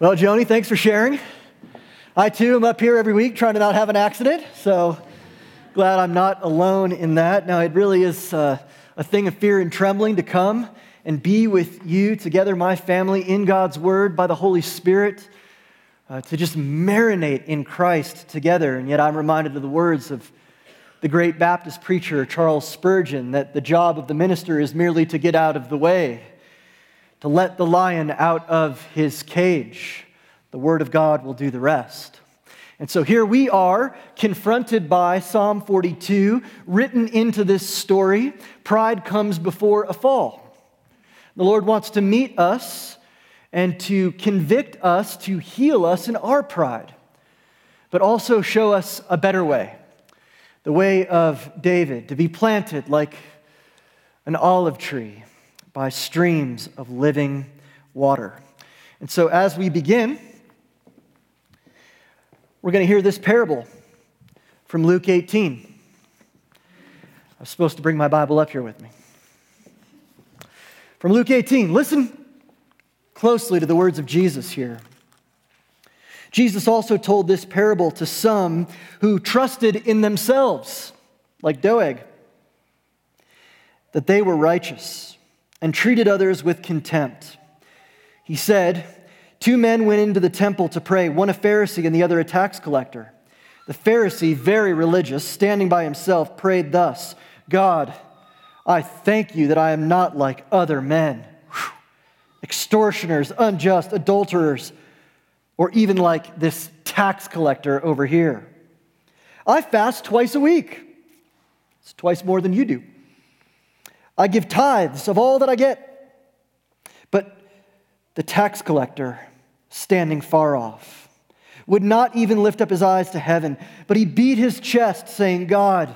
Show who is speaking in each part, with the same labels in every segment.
Speaker 1: Well, Joni, thanks for sharing. I too am up here every week trying to not have an accident, so glad I'm not alone in that. Now, it really is uh, a thing of fear and trembling to come and be with you together, my family, in God's Word by the Holy Spirit, uh, to just marinate in Christ together. And yet, I'm reminded of the words of the great Baptist preacher Charles Spurgeon that the job of the minister is merely to get out of the way, to let the lion out of his cage. The Word of God will do the rest. And so here we are, confronted by Psalm 42, written into this story. Pride comes before a fall. The Lord wants to meet us and to convict us, to heal us in our pride, but also show us a better way the way of David, to be planted like an olive tree by streams of living water. And so, as we begin, we're going to hear this parable from Luke 18. I was supposed to bring my Bible up here with me. From Luke 18, listen closely to the words of Jesus here. Jesus also told this parable to some who trusted in themselves, like Doeg, that they were righteous and treated others with contempt. He said, Two men went into the temple to pray, one a Pharisee and the other a tax collector. The Pharisee, very religious, standing by himself, prayed thus God, I thank you that I am not like other men, extortioners, unjust, adulterers or even like this tax collector over here. I fast twice a week. It's twice more than you do. I give tithes of all that I get. But the tax collector, standing far off, would not even lift up his eyes to heaven, but he beat his chest, saying, God,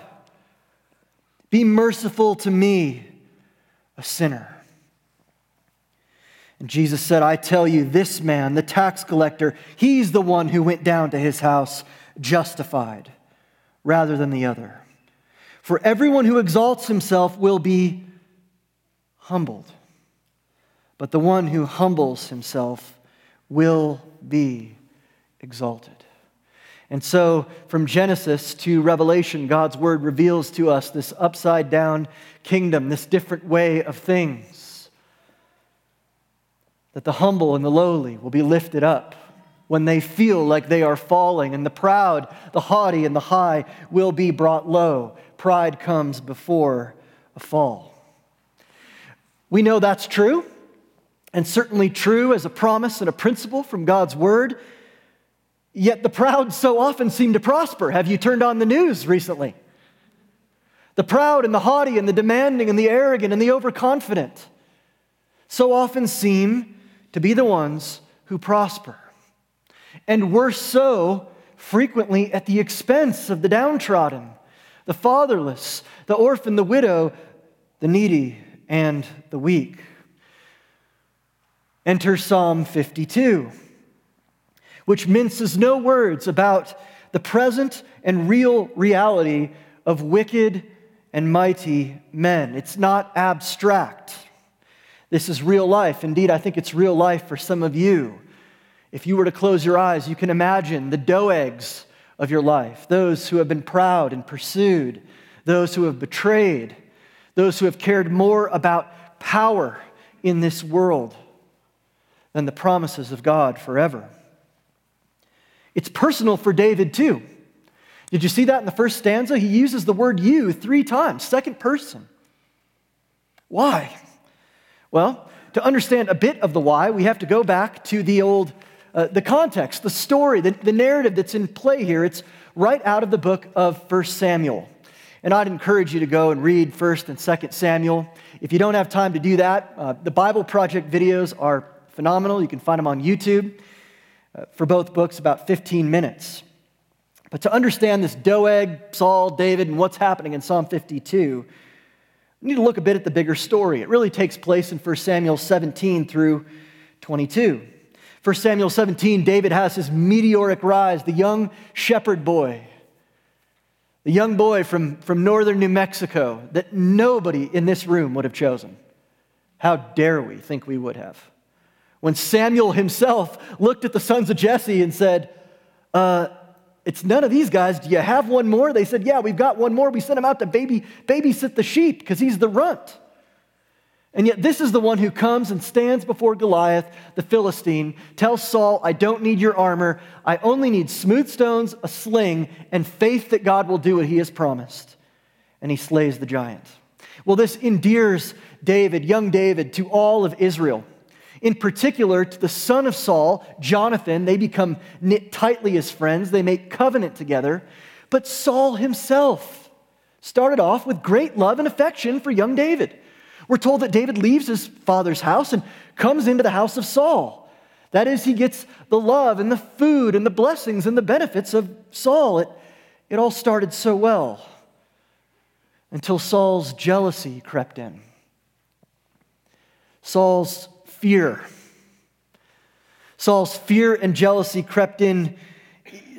Speaker 1: be merciful to me, a sinner. And Jesus said, I tell you, this man, the tax collector, he's the one who went down to his house justified rather than the other. For everyone who exalts himself will be humbled, but the one who humbles himself will be exalted. And so, from Genesis to Revelation, God's word reveals to us this upside down kingdom, this different way of things that the humble and the lowly will be lifted up when they feel like they are falling, and the proud, the haughty, and the high will be brought low. Pride comes before a fall. We know that's true, and certainly true as a promise and a principle from God's word. Yet the proud so often seem to prosper. Have you turned on the news recently? The proud and the haughty and the demanding and the arrogant and the overconfident so often seem to be the ones who prosper. And worse so, frequently at the expense of the downtrodden, the fatherless, the orphan, the widow, the needy, and the weak. Enter Psalm 52, which minces no words about the present and real reality of wicked and mighty men. It's not abstract. This is real life. Indeed, I think it's real life for some of you. If you were to close your eyes, you can imagine the Doegs of your life, those who have been proud and pursued, those who have betrayed, those who have cared more about power in this world than the promises of God forever. It's personal for David, too. Did you see that in the first stanza? He uses the word you three times, second person. Why? Well, to understand a bit of the why, we have to go back to the old, uh, the context, the story, the, the narrative that's in play here. It's right out of the book of 1 Samuel. And I'd encourage you to go and read 1st and 2nd Samuel. If you don't have time to do that, uh, the Bible Project videos are phenomenal. You can find them on YouTube uh, for both books, about 15 minutes. But to understand this Doeg, Saul, David, and what's happening in Psalm 52, we need to look a bit at the bigger story. It really takes place in 1 Samuel 17 through 22. 1 Samuel 17, David has his meteoric rise, the young shepherd boy, the young boy from, from northern New Mexico that nobody in this room would have chosen. How dare we think we would have? When Samuel himself looked at the sons of Jesse and said, uh, It's none of these guys. Do you have one more? They said, Yeah, we've got one more. We sent him out to baby, babysit the sheep because he's the runt. And yet, this is the one who comes and stands before Goliath, the Philistine, tells Saul, I don't need your armor. I only need smooth stones, a sling, and faith that God will do what he has promised. And he slays the giant. Well, this endears David, young David, to all of Israel. In particular, to the son of Saul, Jonathan, they become knit tightly as friends. They make covenant together. But Saul himself started off with great love and affection for young David. We're told that David leaves his father's house and comes into the house of Saul. That is, he gets the love and the food and the blessings and the benefits of Saul. It, it all started so well until Saul's jealousy crept in. Saul's fear. Saul's fear and jealousy crept in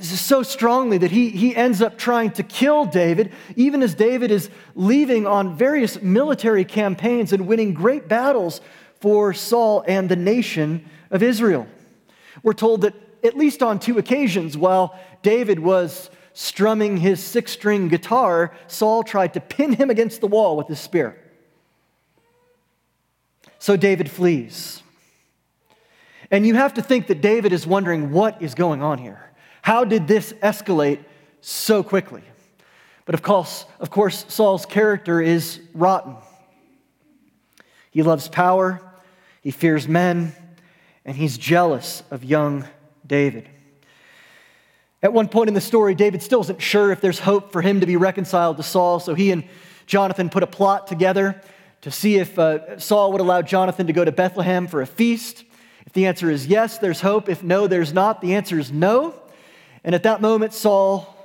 Speaker 1: so strongly that he, he ends up trying to kill David, even as David is leaving on various military campaigns and winning great battles for Saul and the nation of Israel. We're told that at least on two occasions, while David was strumming his six string guitar, Saul tried to pin him against the wall with his spear. So David flees. And you have to think that David is wondering what is going on here. How did this escalate so quickly? But of course, of course, Saul's character is rotten. He loves power, he fears men, and he's jealous of young David. At one point in the story, David still isn't sure if there's hope for him to be reconciled to Saul, so he and Jonathan put a plot together to see if uh, Saul would allow Jonathan to go to Bethlehem for a feast. If the answer is yes, there's hope. If no, there's not. The answer is no. And at that moment, Saul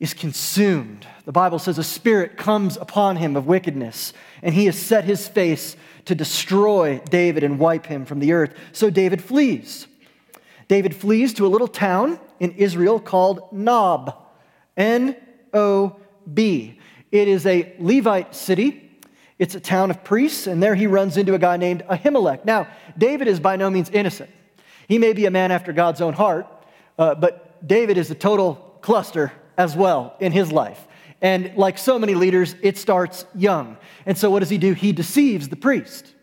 Speaker 1: is consumed. The Bible says a spirit comes upon him of wickedness, and he has set his face to destroy David and wipe him from the earth. So David flees. David flees to a little town in Israel called Nob, N O B. It is a Levite city. It's a town of priests, and there he runs into a guy named Ahimelech. Now, David is by no means innocent. He may be a man after God's own heart, uh, but David is a total cluster as well in his life. And like so many leaders, it starts young. And so what does he do? He deceives the priest.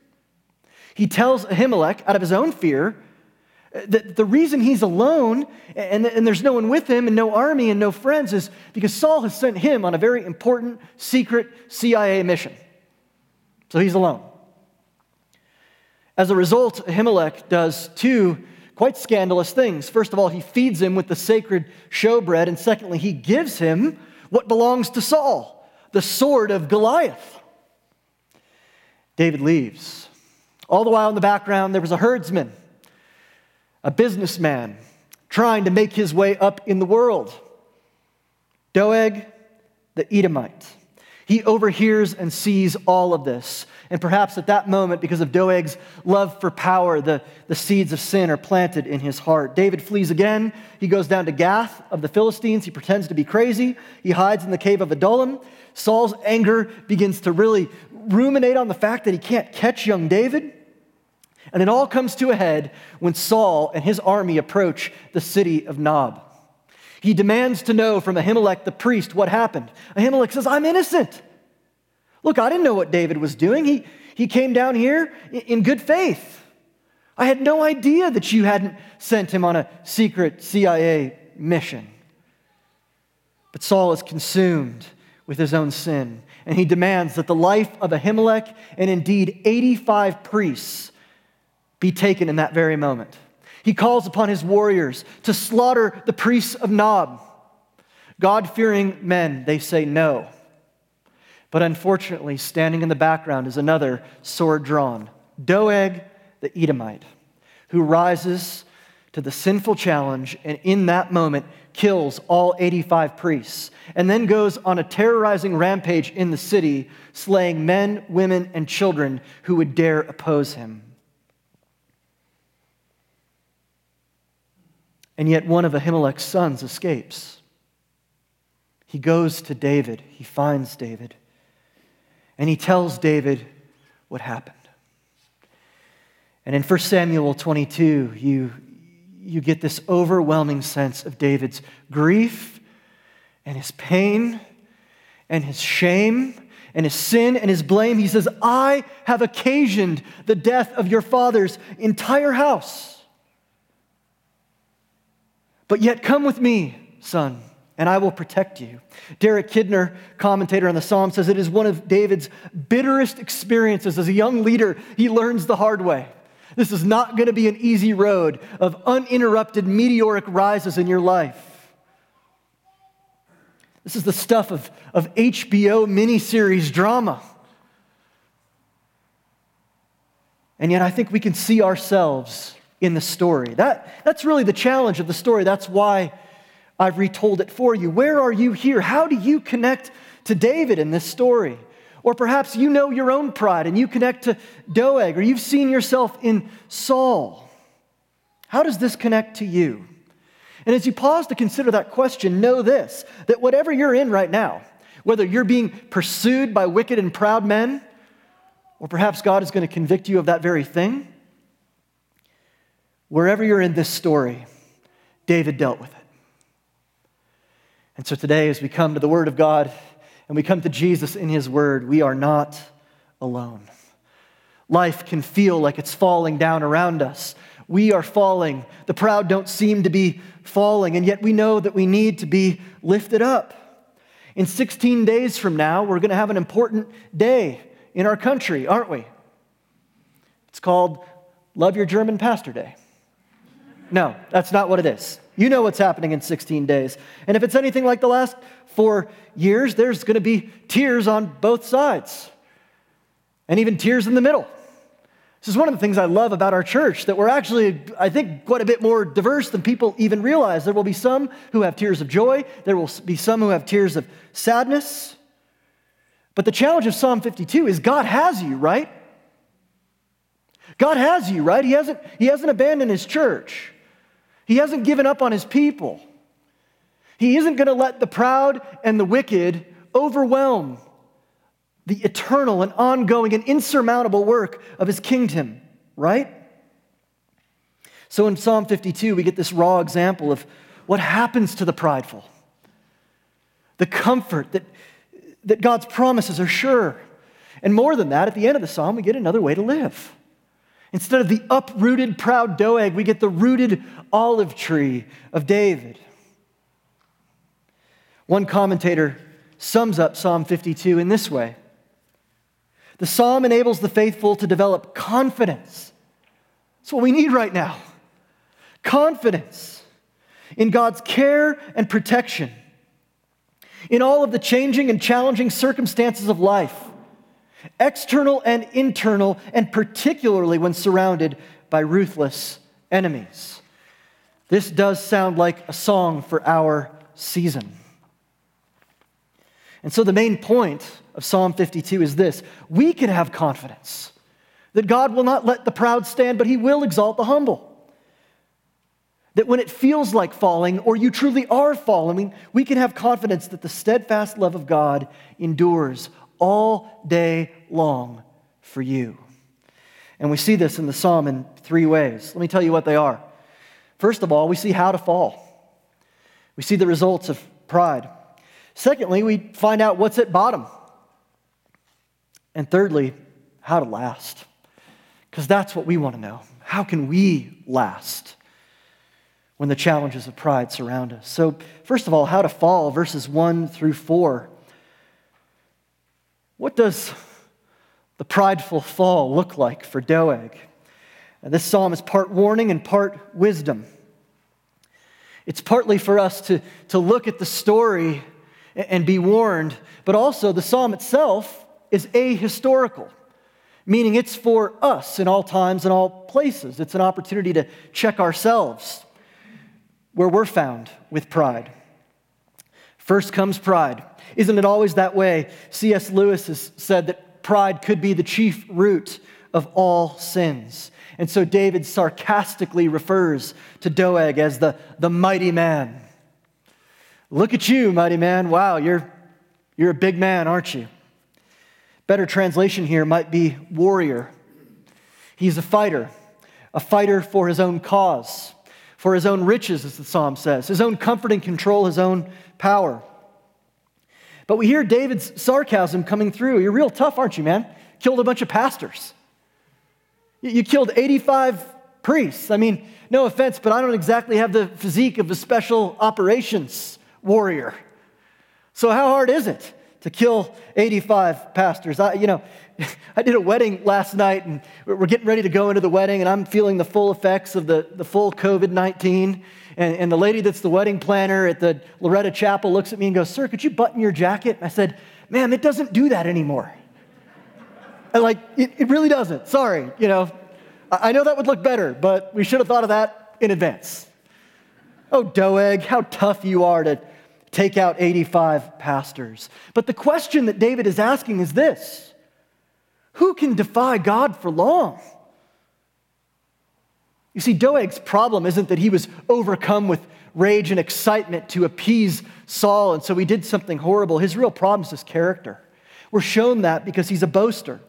Speaker 1: He tells Ahimelech, out of his own fear, that the reason he's alone and, and there's no one with him and no army and no friends is because Saul has sent him on a very important secret CIA mission. So he's alone. As a result, Ahimelech does two quite scandalous things. First of all, he feeds him with the sacred showbread, and secondly, he gives him what belongs to Saul, the sword of Goliath. David leaves. All the while in the background, there was a herdsman, a businessman trying to make his way up in the world. Doeg, the Edomite. He overhears and sees all of this. And perhaps at that moment, because of Doeg's love for power, the, the seeds of sin are planted in his heart. David flees again. He goes down to Gath of the Philistines. He pretends to be crazy. He hides in the cave of Adullam. Saul's anger begins to really ruminate on the fact that he can't catch young David. And it all comes to a head when Saul and his army approach the city of Nob. He demands to know from Ahimelech the priest what happened. Ahimelech says, I'm innocent. Look, I didn't know what David was doing. He, he came down here in good faith. I had no idea that you hadn't sent him on a secret CIA mission. But Saul is consumed with his own sin, and he demands that the life of Ahimelech and indeed 85 priests be taken in that very moment. He calls upon his warriors to slaughter the priests of Nob. God fearing men, they say no. But unfortunately, standing in the background is another sword drawn Doeg the Edomite, who rises to the sinful challenge and in that moment kills all 85 priests and then goes on a terrorizing rampage in the city, slaying men, women, and children who would dare oppose him. And yet, one of Ahimelech's sons escapes. He goes to David, he finds David and he tells David what happened. And in 1 Samuel 22, you, you get this overwhelming sense of David's grief and his pain and his shame and his sin and his blame. He says, I have occasioned the death of your father's entire house. But yet come with me, son, and I will protect you. Derek Kidner, commentator on the Psalm, says it is one of David's bitterest experiences as a young leader. He learns the hard way. This is not going to be an easy road of uninterrupted meteoric rises in your life. This is the stuff of, of HBO miniseries drama. And yet, I think we can see ourselves in the story. That, that's really the challenge of the story. That's why I've retold it for you. Where are you here? How do you connect to David in this story? Or perhaps you know your own pride and you connect to Doeg, or you've seen yourself in Saul. How does this connect to you? And as you pause to consider that question, know this that whatever you're in right now, whether you're being pursued by wicked and proud men, or perhaps God is going to convict you of that very thing, wherever you're in this story, David dealt with it. And so today, as we come to the Word of God and we come to Jesus in His Word, we are not alone. Life can feel like it's falling down around us. We are falling. The proud don't seem to be falling, and yet we know that we need to be lifted up. In 16 days from now, we're going to have an important day in our country, aren't we? It's called Love Your German Pastor Day. No, that's not what it is. You know what's happening in 16 days. And if it's anything like the last four years, there's going to be tears on both sides, and even tears in the middle. This is one of the things I love about our church that we're actually, I think, quite a bit more diverse than people even realize. There will be some who have tears of joy, there will be some who have tears of sadness. But the challenge of Psalm 52 is God has you, right? God has you, right? He hasn't, he hasn't abandoned his church. He hasn't given up on his people. He isn't going to let the proud and the wicked overwhelm the eternal and ongoing and insurmountable work of his kingdom, right? So in Psalm 52, we get this raw example of what happens to the prideful. The comfort that, that God's promises are sure. And more than that, at the end of the psalm, we get another way to live. Instead of the uprooted, proud Doeg, we get the rooted olive tree of David. One commentator sums up Psalm 52 in this way The psalm enables the faithful to develop confidence. That's what we need right now confidence in God's care and protection, in all of the changing and challenging circumstances of life external and internal, and particularly when surrounded by ruthless enemies. This does sound like a song for our season. And so, the main point of Psalm 52 is this we can have confidence that God will not let the proud stand, but He will exalt the humble. That when it feels like falling, or you truly are falling, we can have confidence that the steadfast love of God endures all day long for you. And we see this in the psalm in three ways. Let me tell you what they are. First of all, we see how to fall, we see the results of pride. Secondly, we find out what's at bottom. And thirdly, how to last. Because that's what we want to know. How can we last when the challenges of pride surround us? So, first of all, how to fall, verses 1 through 4. What does the prideful fall look like for Doeg? And this psalm is part warning and part wisdom. It's partly for us to, to look at the story and be warned, but also the psalm itself is ahistorical, meaning it's for us in all times and all places. It's an opportunity to check ourselves where we're found with pride. First comes pride. Isn't it always that way? C.S. Lewis has said that pride could be the chief root of all sins. And so David sarcastically refers to Doeg as the, the mighty man. Look at you, mighty man. Wow, you're, you're a big man, aren't you? Better translation here might be warrior. He's a fighter. a fighter for his own cause, for his own riches, as the psalm says, his own comfort and control, his own power. But we hear David's sarcasm coming through. You're real tough, aren't you, man? Killed a bunch of pastors. You killed 85 priests. I mean, no offense, but I don't exactly have the physique of a special operations warrior. So, how hard is it to kill 85 pastors? I, you know, I did a wedding last night, and we're getting ready to go into the wedding, and I'm feeling the full effects of the, the full COVID 19. And, and the lady that's the wedding planner at the Loretto Chapel looks at me and goes, Sir, could you button your jacket? And I said, Ma'am, it doesn't do that anymore. And like, it, it really doesn't. Sorry, you know. I know that would look better, but we should have thought of that in advance. Oh, Doeg, how tough you are to take out 85 pastors. But the question that David is asking is this Who can defy God for long? You see, Doeg's problem isn't that he was overcome with rage and excitement to appease Saul, and so he did something horrible. His real problem is his character. We're shown that because he's a boaster.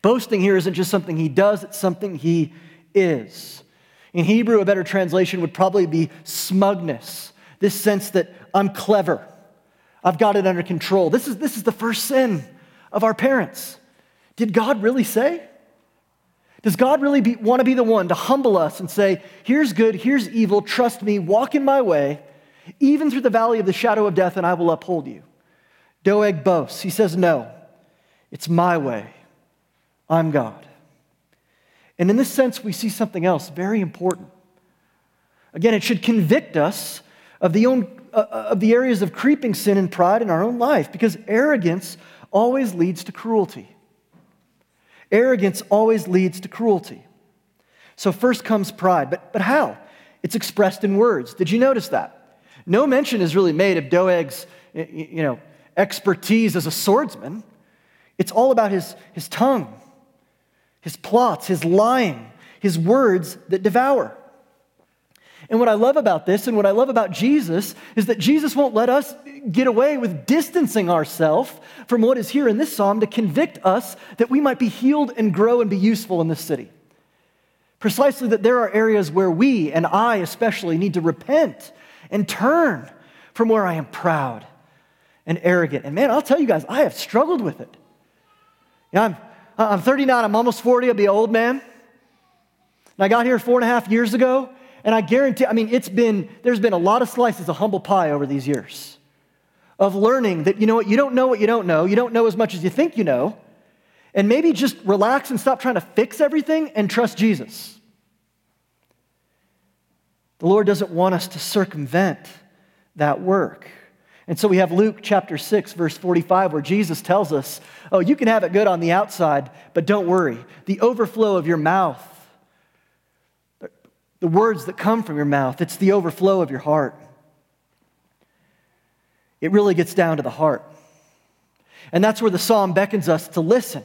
Speaker 1: Boasting here isn't just something he does, it's something he is. In Hebrew, a better translation would probably be smugness, this sense that I'm clever, I've got it under control. This is, this is the first sin of our parents. Did God really say? Does God really be, want to be the one to humble us and say, here's good, here's evil, trust me, walk in my way, even through the valley of the shadow of death, and I will uphold you? Doeg boasts. He says, no, it's my way. I'm God. And in this sense, we see something else very important. Again, it should convict us of the, own, uh, uh, of the areas of creeping sin and pride in our own life because arrogance always leads to cruelty. Arrogance always leads to cruelty. So, first comes pride, but, but how? It's expressed in words. Did you notice that? No mention is really made of Doeg's you know, expertise as a swordsman. It's all about his, his tongue his plots, his lying, his words that devour. And what I love about this and what I love about Jesus is that Jesus won't let us get away with distancing ourselves from what is here in this psalm to convict us that we might be healed and grow and be useful in this city. Precisely that there are areas where we, and I especially, need to repent and turn from where I am proud and arrogant. And man, I'll tell you guys, I have struggled with it. You know, I'm, I'm 39, I'm almost 40, I'll be an old man. And I got here four and a half years ago, and I guarantee, I mean, it's been, there's been a lot of slices of humble pie over these years of learning that, you know what, you don't know what you don't know, you don't know as much as you think you know, and maybe just relax and stop trying to fix everything and trust Jesus. The Lord doesn't want us to circumvent that work. And so we have Luke chapter 6, verse 45, where Jesus tells us, Oh, you can have it good on the outside, but don't worry. The overflow of your mouth, the words that come from your mouth, it's the overflow of your heart. It really gets down to the heart. And that's where the psalm beckons us to listen.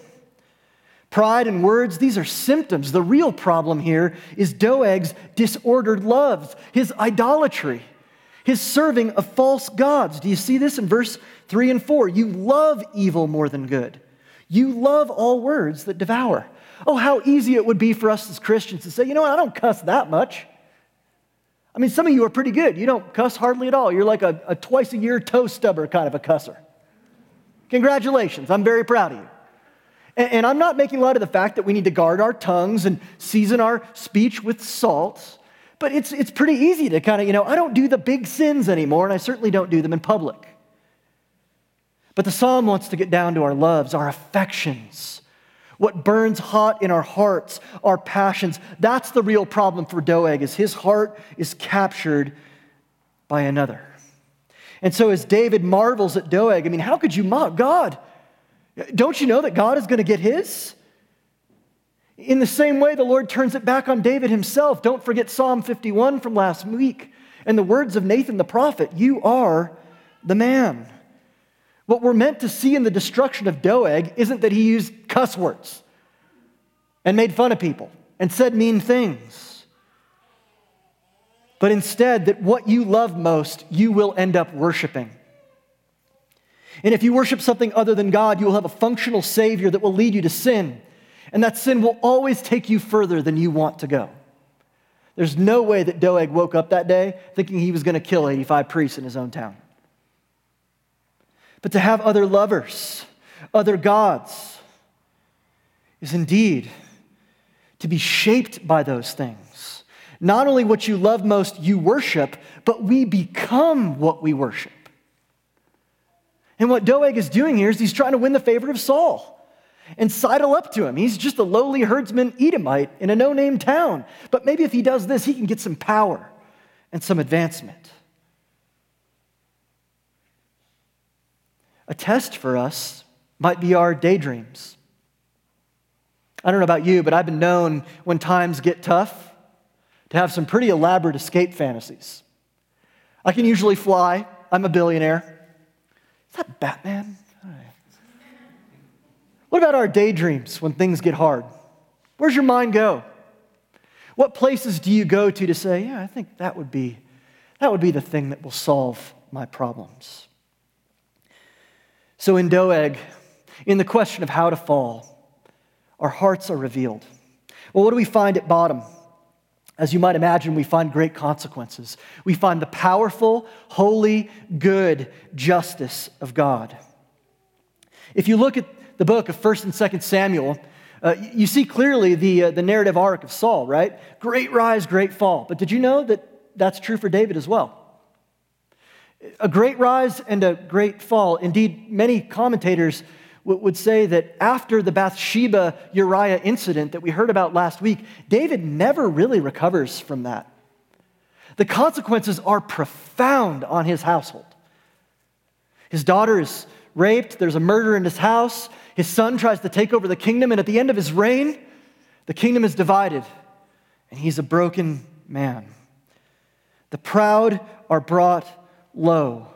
Speaker 1: Pride and words, these are symptoms. The real problem here is Doeg's disordered loves, his idolatry his serving of false gods. Do you see this in verse 3 and 4? You love evil more than good. You love all words that devour. Oh, how easy it would be for us as Christians to say, you know what, I don't cuss that much. I mean, some of you are pretty good. You don't cuss hardly at all. You're like a, a twice a year toe stubber kind of a cusser. Congratulations. I'm very proud of you. And, and I'm not making light of the fact that we need to guard our tongues and season our speech with salt. But it's, it's pretty easy to kind of, you know, I don't do the big sins anymore, and I certainly don't do them in public. But the psalm wants to get down to our loves, our affections, what burns hot in our hearts, our passions. That's the real problem for Doeg, is his heart is captured by another. And so as David marvels at Doeg, I mean, how could you mock God? Don't you know that God is going to get his? In the same way, the Lord turns it back on David himself. Don't forget Psalm 51 from last week and the words of Nathan the prophet You are the man. What we're meant to see in the destruction of Doeg isn't that he used cuss words and made fun of people and said mean things, but instead that what you love most, you will end up worshiping. And if you worship something other than God, you will have a functional Savior that will lead you to sin And that sin will always take you further than you want to go. There's no way that Doeg woke up that day thinking he was going to kill 85 priests in his own town. But to have other lovers, other gods, is indeed to be shaped by those things. Not only what you love most, you worship, but we become what we worship. And what Doeg is doing here is he's trying to win the favor of Saul and sidle up to him. He's just a lowly herdsman Edomite in a no name town. But maybe if he does this, he can get some power and some advancement. A test for us might be our daydreams. I don't know about you, but I've been known when times get tough to have some pretty elaborate escape fantasies. I can usually fly, I'm a billionaire. Is that Batman? What about our daydreams when things get hard? Where's your mind go? What places do you go to to say, yeah, I think that would be, that would be the thing that will solve my problems? So in Doeg, in the question of how to fall, our hearts are revealed. Well, what do we find at bottom? As you might imagine, we find great consequences. We find the powerful, holy, good justice of God. If you look at the book of 1st and 2nd Samuel, uh, you see clearly the, uh, the narrative arc of Saul, right? Great rise, great fall. But did you know that that's true for David as well? A great rise and a great fall. Indeed, many commentators would say that after the Bathsheba Uriah incident that we heard about last week, David never really recovers from that. The consequences are profound on his household. His daughter is raped, there's a murder in his house, his son tries to take over the kingdom, and at the end of his reign, the kingdom is divided, and he's a broken man. The proud are brought low,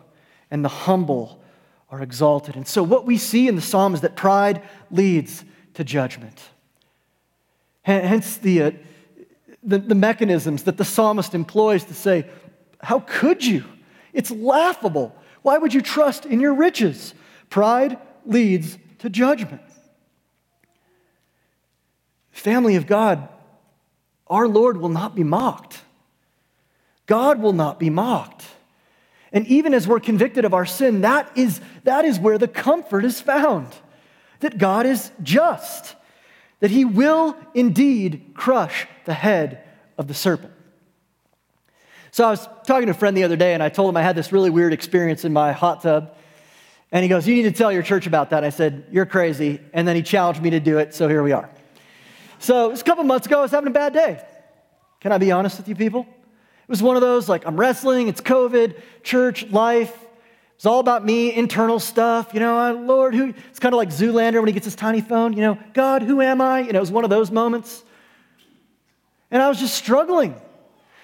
Speaker 1: and the humble are exalted. And so, what we see in the psalm is that pride leads to judgment. Hence, the, uh, the, the mechanisms that the psalmist employs to say, How could you? It's laughable. Why would you trust in your riches? Pride leads to judgment. Family of God, our Lord will not be mocked. God will not be mocked. And even as we're convicted of our sin, that is, that is where the comfort is found that God is just, that He will indeed crush the head of the serpent. So I was talking to a friend the other day, and I told him I had this really weird experience in my hot tub. And he goes, You need to tell your church about that. I said, You're crazy. And then he challenged me to do it, so here we are. So, it was a couple months ago, I was having a bad day. Can I be honest with you people? Was one of those like, I'm wrestling, it's COVID, church, life. It's all about me, internal stuff. You know, Lord, who? It's kind of like Zoolander when he gets his tiny phone. You know, God, who am I? You know, it was one of those moments. And I was just struggling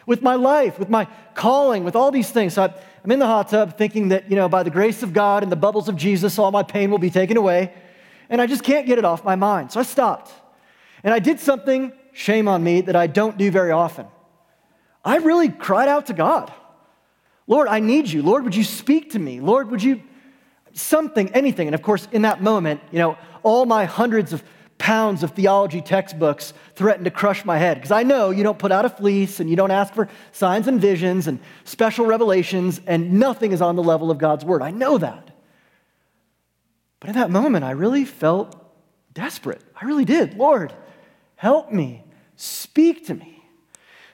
Speaker 1: with my life, with my calling, with all these things. So I, I'm in the hot tub thinking that, you know, by the grace of God and the bubbles of Jesus, all my pain will be taken away. And I just can't get it off my mind. So I stopped. And I did something, shame on me, that I don't do very often. I really cried out to God Lord, I need you. Lord, would you speak to me? Lord, would you something, anything? And of course, in that moment, you know, all my hundreds of pounds of theology textbooks threatened to crush my head because I know you don't put out a fleece and you don't ask for signs and visions and special revelations, and nothing is on the level of God's word. I know that. But in that moment, I really felt desperate. I really did. Lord, help me, speak to me.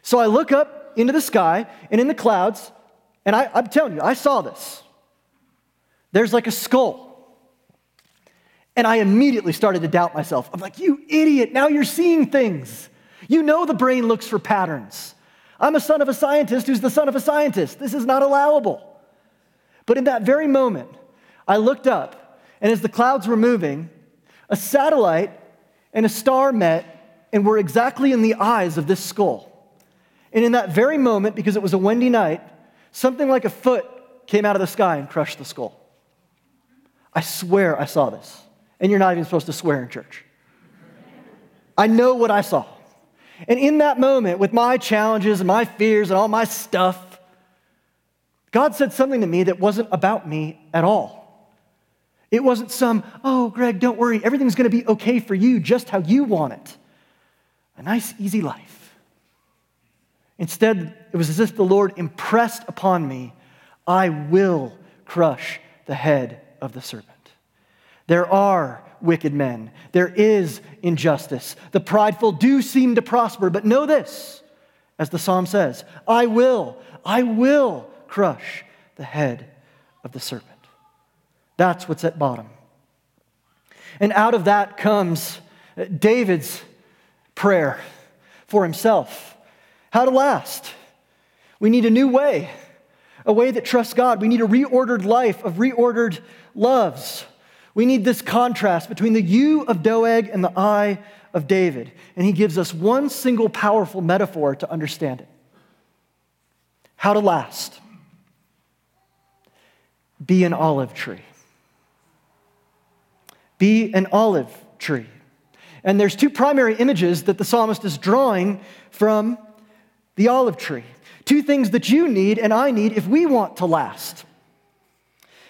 Speaker 1: So I look up into the sky and in the clouds, and I, I'm telling you, I saw this. There's like a skull and I immediately started to doubt myself. I'm like, you idiot, now you're seeing things. You know the brain looks for patterns. I'm a son of a scientist who's the son of a scientist. This is not allowable. But in that very moment, I looked up, and as the clouds were moving, a satellite and a star met and were exactly in the eyes of this skull. And in that very moment, because it was a windy night, something like a foot came out of the sky and crushed the skull. I swear I saw this and you're not even supposed to swear in church. I know what I saw. And in that moment, with my challenges and my fears and all my stuff, God said something to me that wasn't about me at all. It wasn't some, oh, Greg, don't worry, everything's going to be okay for you just how you want it. A nice, easy life. Instead, it was as if the Lord impressed upon me, I will crush the head of the serpent. There are wicked men, there is injustice. The prideful do seem to prosper, but know this, as the psalm says, I will, I will crush the head of the serpent. That's what's at bottom. And out of that comes David's prayer for himself how to last. We need a new way, a way that trusts God. We need a reordered life of reordered loves. We need this contrast between the you of Doeg and the I of David. And he gives us one single powerful metaphor to understand it. How to last. Be an olive tree. Be an olive tree. And there's two primary images that the psalmist is drawing from the olive tree. Two things that you need and I need if we want to last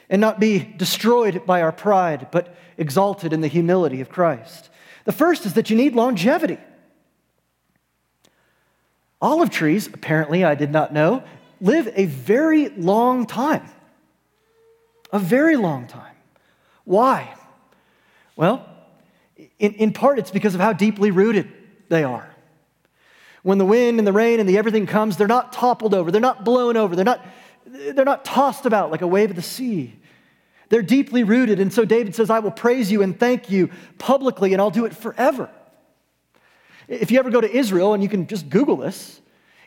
Speaker 1: and not be destroyed by our pride, but exalted in the humility of Christ. The first is that you need longevity. Olive trees, apparently, I did not know, live a very long time. A very long time. Why? Well, in, in part, it's because of how deeply rooted they are. When the wind and the rain and the everything comes, they're not toppled over, they're not blown over, they're not, they're not tossed about like a wave of the sea. They're deeply rooted. And so David says, I will praise you and thank you publicly, and I'll do it forever. If you ever go to Israel, and you can just Google this,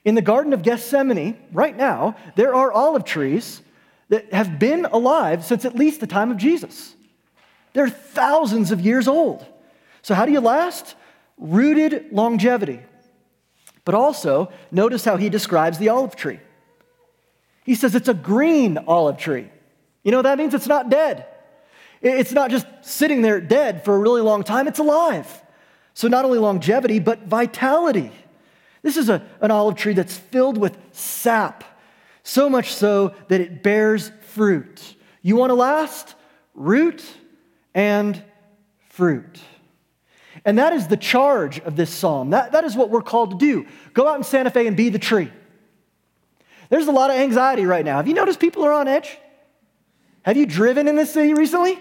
Speaker 1: in the Garden of Gethsemane, right now, there are olive trees that have been alive since at least the time of Jesus. They're thousands of years old. So, how do you last? Rooted longevity. But also, notice how he describes the olive tree. He says it's a green olive tree. You know that means? It's not dead. It's not just sitting there dead for a really long time, it's alive. So, not only longevity, but vitality. This is a, an olive tree that's filled with sap, so much so that it bears fruit. You want to last? Root and fruit. And that is the charge of this psalm. That, that is what we're called to do. Go out in Santa Fe and be the tree. There's a lot of anxiety right now. Have you noticed people are on edge? Have you driven in this city recently?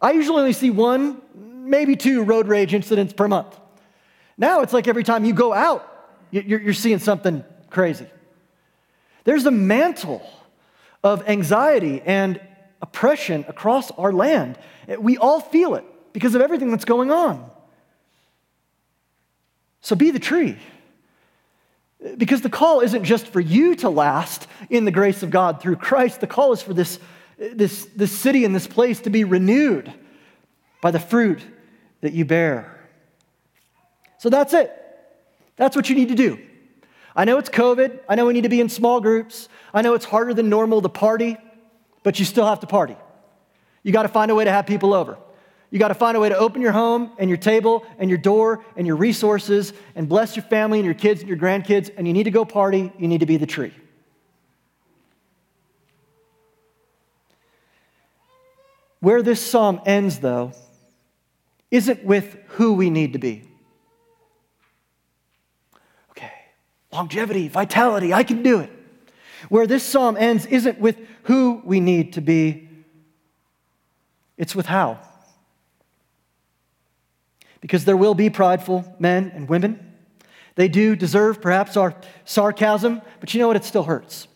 Speaker 1: I usually only see one, maybe two road rage incidents per month. Now it's like every time you go out, you're, seeing something crazy. There's a mantle of anxiety and oppression across our land. We all feel it because of everything that's going on. So be the tree. Because the call isn't just for you to last in the grace of God through Christ, the call is for this this, this city and this place to be renewed by the fruit that you bear. So that's it. That's what you need to do. I know it's COVID. I know we need to be in small groups. I know it's harder than normal to party, but you still have to party. You got to find a way to have people over. You got to find a way to open your home and your table and your door and your resources and bless your family and your kids and your grandkids, and you need to go party. You need to be the tree. Where this psalm ends, though, isn't with who we need to be. Okay, longevity, vitality, I can do it. Where this psalm ends isn't with who we need to be, it's with how. Because there will be prideful men and women. They do deserve perhaps our sarcasm, but you know what? It still hurts.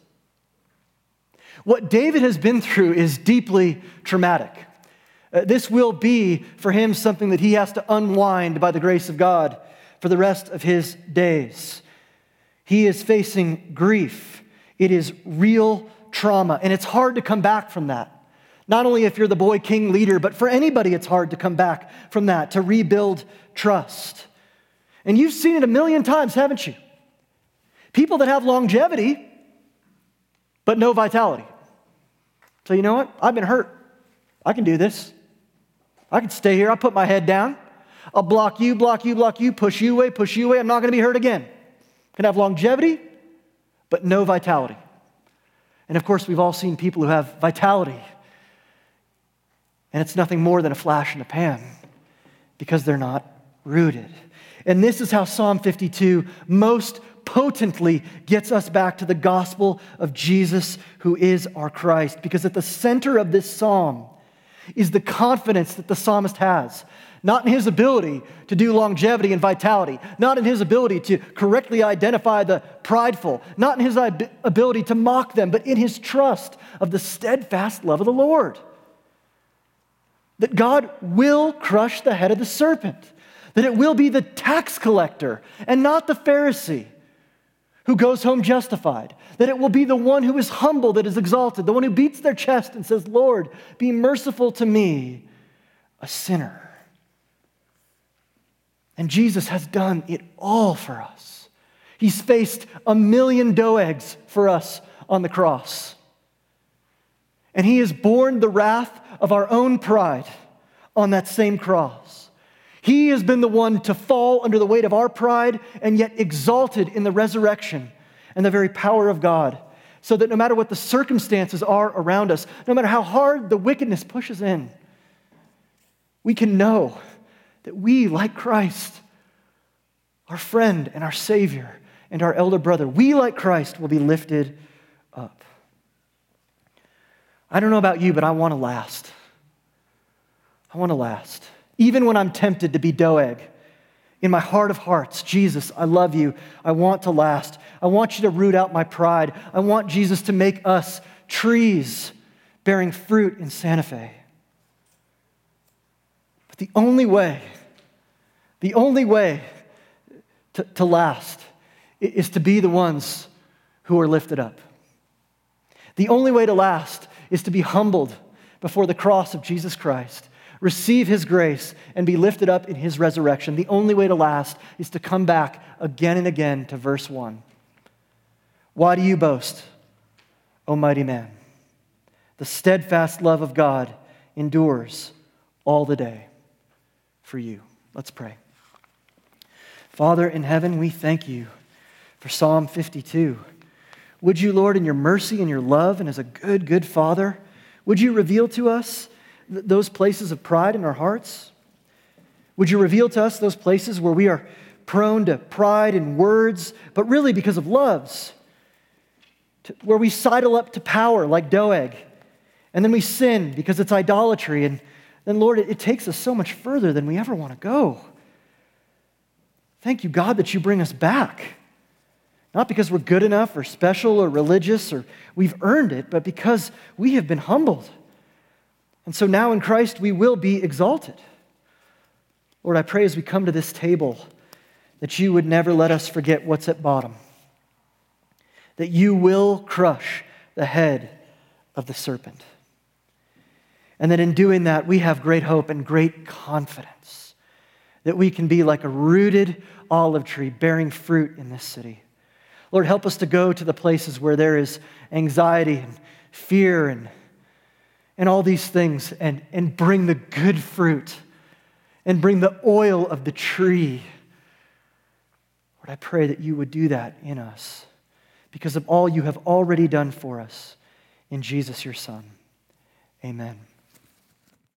Speaker 1: What David has been through is deeply traumatic. Uh, this will be for him something that he has to unwind by the grace of God for the rest of his days. He is facing grief, it is real trauma, and it's hard to come back from that. Not only if you're the boy king leader, but for anybody, it's hard to come back from that, to rebuild trust. And you've seen it a million times, haven't you? People that have longevity, but no vitality. So, you know what? I've been hurt. I can do this. I can stay here. I'll put my head down. I'll block you, block you, block you, push you away, push you away. I'm not going to be hurt again. Can have longevity, but no vitality. And of course, we've all seen people who have vitality. And it's nothing more than a flash in the pan because they're not rooted. And this is how Psalm 52 most potently gets us back to the gospel of Jesus, who is our Christ. Because at the center of this psalm is the confidence that the psalmist has. Not in his ability to do longevity and vitality, not in his ability to correctly identify the prideful, not in his ability to mock them, but in his trust of the steadfast love of the Lord. That God will crush the head of the serpent, that it will be the tax collector and not the Pharisee who goes home justified, that it will be the one who is humble that is exalted, the one who beats their chest and says, Lord, be merciful to me, a sinner. And Jesus has done it all for us. He's faced a million Doegs for us on the cross. And he has borne the wrath of our own pride on that same cross. He has been the one to fall under the weight of our pride and yet exalted in the resurrection and the very power of God. So that no matter what the circumstances are around us, no matter how hard the wickedness pushes in, we can know that we, like Christ, our friend and our Savior and our elder brother, we, like Christ, will be lifted up. I don't know about you, but I want to last. I want to last even when I'm tempted to be Doeg. In my heart of hearts, Jesus, I love you. I want to last. I want you to root out my pride. I want Jesus to make us trees bearing fruit in Santa Fe. But the only way, the only way to, to last is to be the ones who are lifted up. The only way to last is to be humbled before the cross of Jesus Christ receive his grace, and be lifted up in his resurrection. The only way to last is to come back again and again to verse 1. Why do you boast, O mighty man? The steadfast love of God endures all the day for you. Let's pray. Father in heaven, we thank you for Psalm 52. Would you, Lord, in your mercy and your love, and as a good, good Father, would you reveal to us those places of pride in our hearts? Would you reveal to us those places where we are prone to pride in words, but really because of loves? To, where we sidle up to power like Doeg, and then we sin because it's idolatry, and then, Lord, it, it takes us so much further than we ever want to go. Thank you, God, that you bring us back. Not because we're good enough or special or religious or we've earned it, but because we have been humbled. And so now in Christ, we will be exalted. Lord, I pray as we come to this table that you would never let us forget what's at bottom, that you will crush the head of the serpent. And that in doing that, we have great hope and great confidence that we can be like a rooted olive tree bearing fruit in this city. Lord, help us to go to the places where there is anxiety and fear and and all these things and, and bring the good fruit and bring the oil of the tree. Lord, I pray that you would do that in us because of all you have already done for us in Jesus, your Son. Amen.